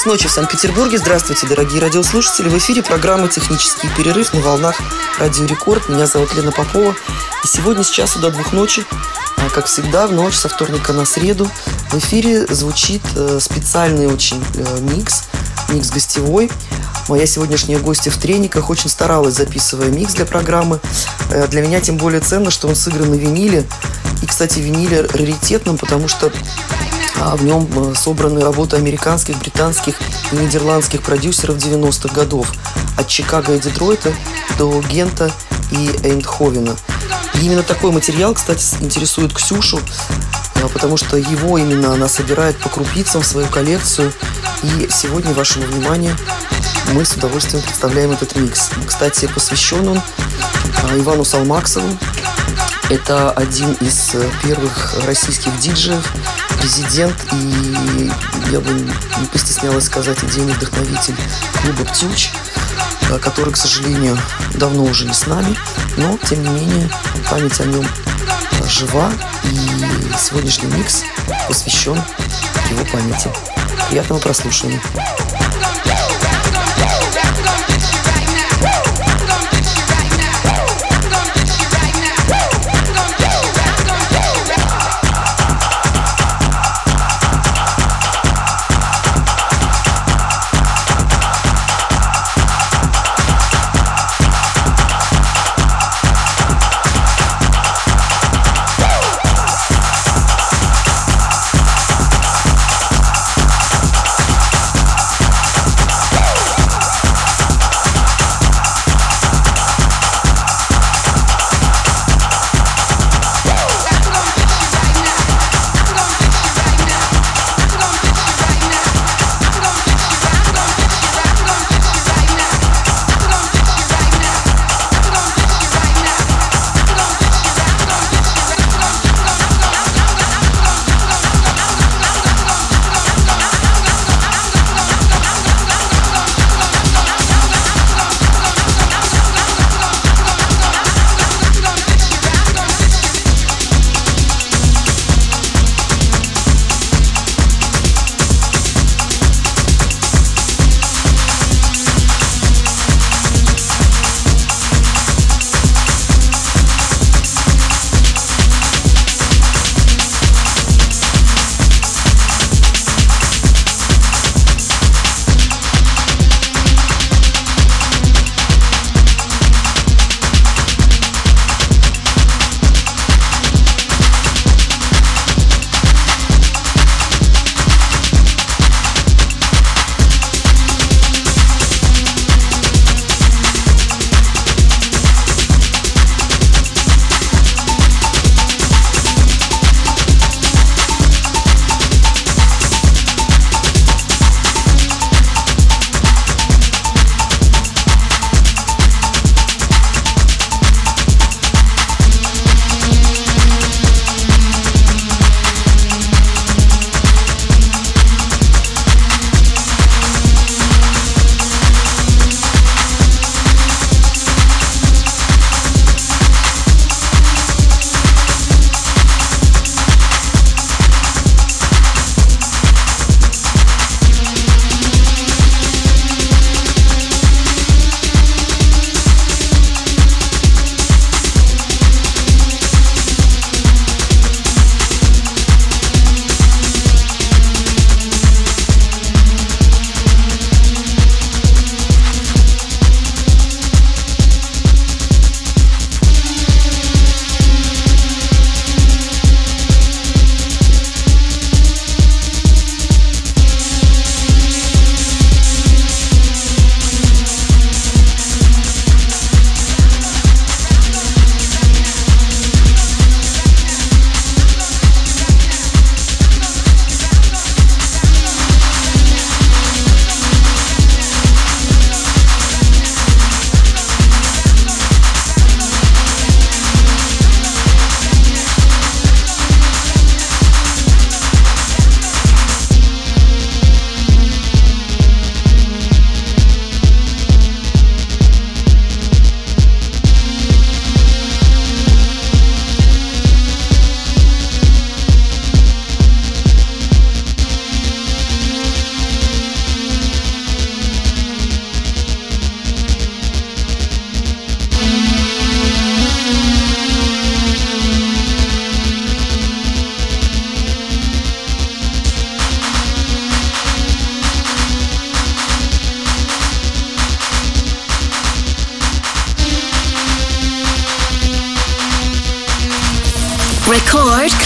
Час ночи в Санкт-Петербурге. Здравствуйте, дорогие радиослушатели. В эфире программы «Технический перерыв» на волнах Радио Рекорд. Меня зовут Лена Попова. И сегодня с часу до двух ночи, а, как всегда, в ночь со вторника на среду, в эфире звучит э, специальный очень э, микс, микс гостевой. Моя сегодняшняя гостья в трениках очень старалась, записывая микс для программы. Э, для меня тем более ценно, что он сыгран на виниле. И, кстати, виниле раритетном, потому что а в нем э, собраны работы американских, британских и нидерландских продюсеров 90-х годов. От Чикаго и Детройта до Гента и Эйндховена. И именно такой материал, кстати, интересует Ксюшу, а, потому что его именно она собирает по крупицам в свою коллекцию. И сегодня вашему вниманию мы с удовольствием представляем этот микс. Кстати, посвящен он а, Ивану Салмаксову. Это один из э, первых российских диджеев, президент и, я бы не постеснялась сказать, идейный вдохновитель клуба «Птюч», э, который, к сожалению, давно уже не с нами, но, тем не менее, память о нем э, жива, и сегодняшний микс посвящен его памяти. Приятного прослушивания.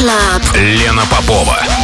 Club. Лена Попова.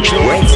Worldwide.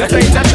This ain't nothing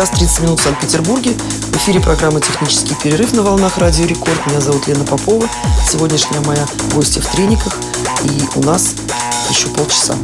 час 30 минут в Санкт-Петербурге. В эфире программа «Технический перерыв» на волнах Радио Рекорд. Меня зовут Лена Попова. Сегодняшняя моя гостья в трениках. И у нас еще полчаса.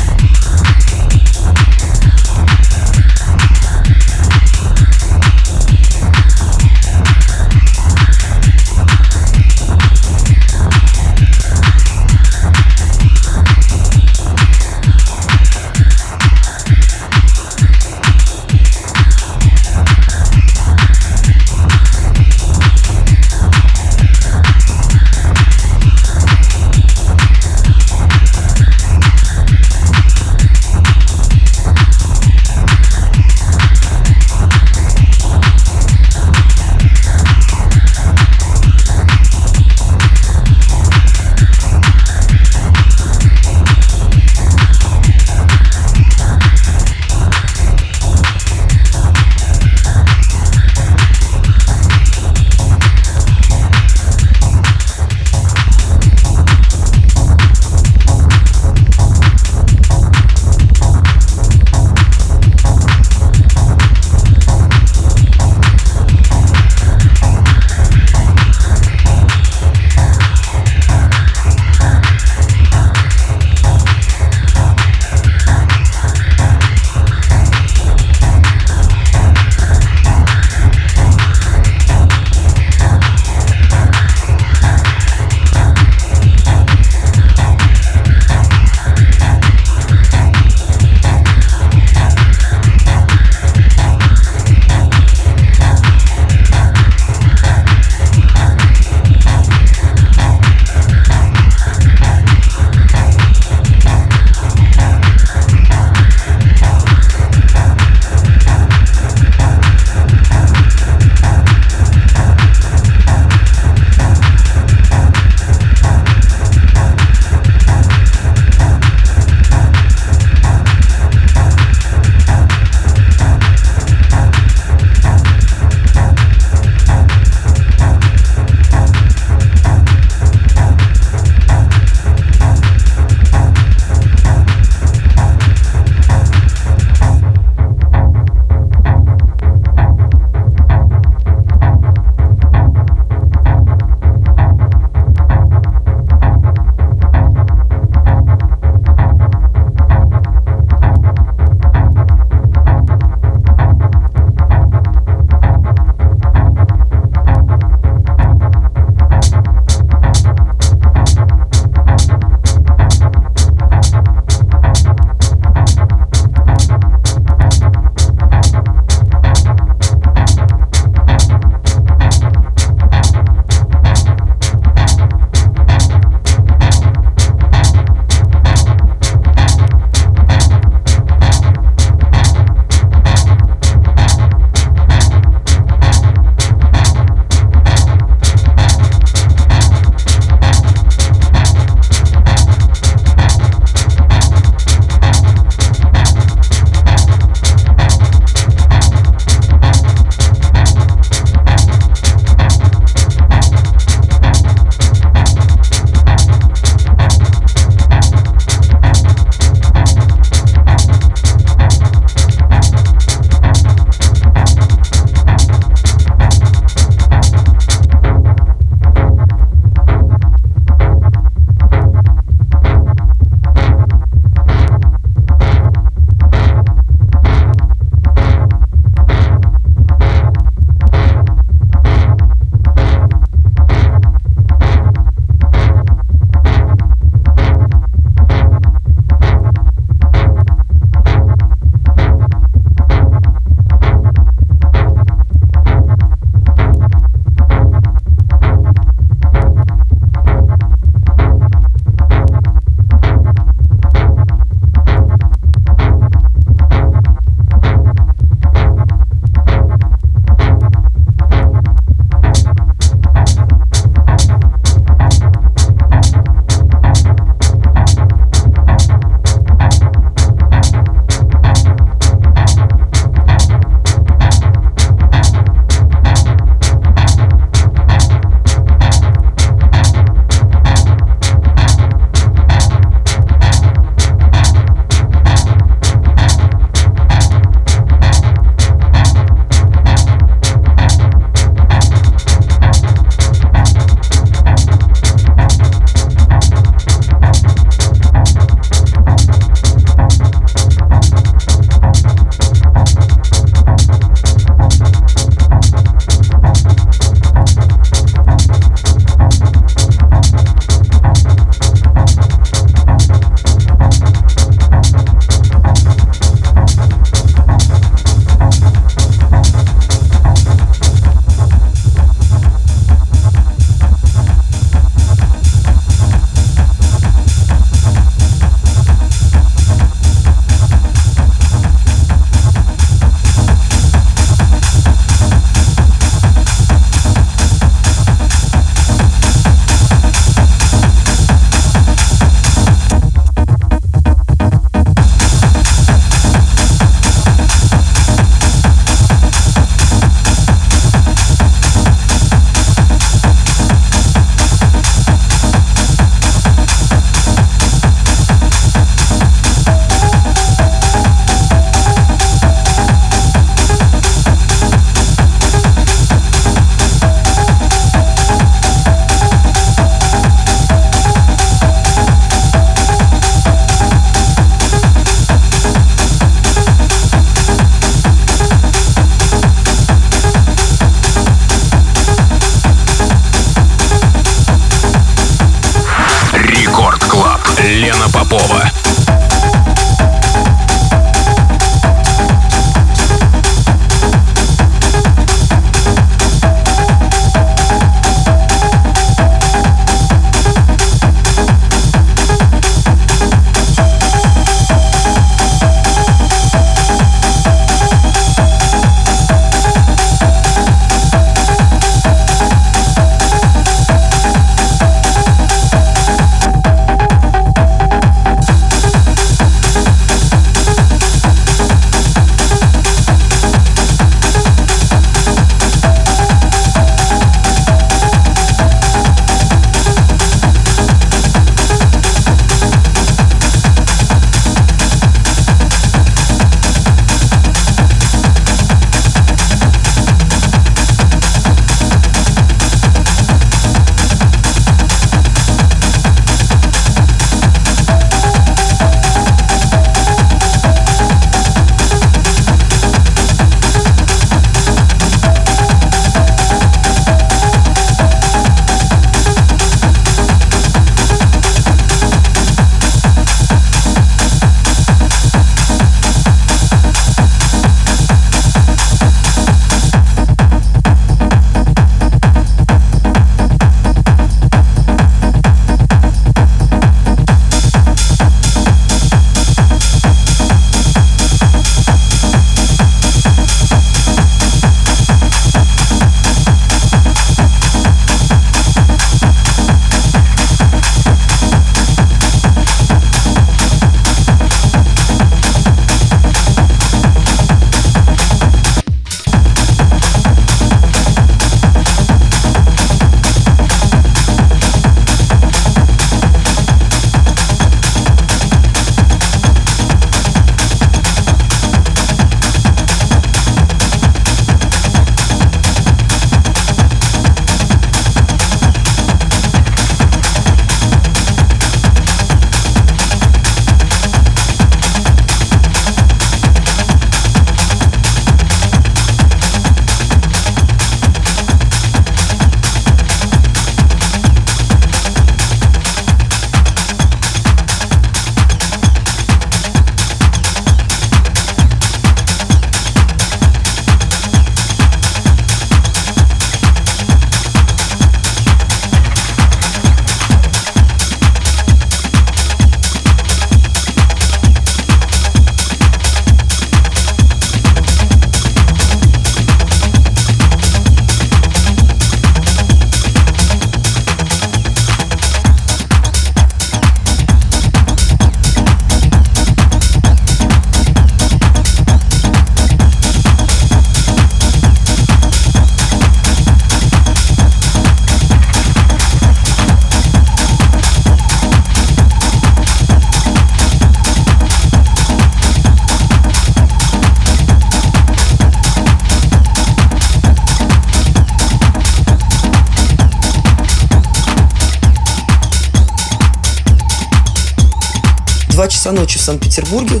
Санкт-Петербурге.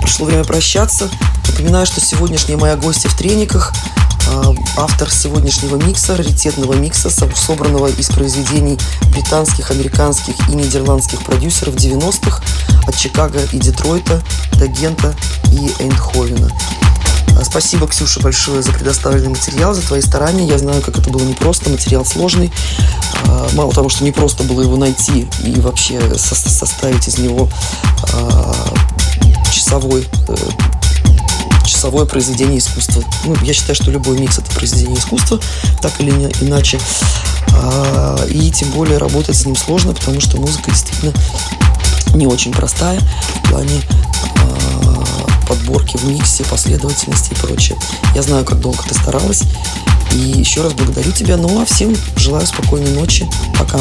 Пришло время прощаться. Напоминаю, что сегодняшняя моя гостья в трениках а, автор сегодняшнего микса, раритетного микса, собранного из произведений британских, американских и нидерландских продюсеров 90-х от Чикаго и Детройта до Гента и Эйндховена. А, спасибо, Ксюша, большое за предоставленный материал, за твои старания. Я знаю, как это было непросто, материал сложный. А, мало того, что непросто было его найти и вообще составить из него а, часовой э, часовое произведение искусства. Ну, я считаю, что любой микс это произведение искусства, так или иначе. И тем более работать с ним сложно, потому что музыка действительно не очень простая в плане подборки в миксе, последовательности и прочее. Я знаю, как долго ты старалась. И еще раз благодарю тебя. Ну а всем желаю спокойной ночи. Пока.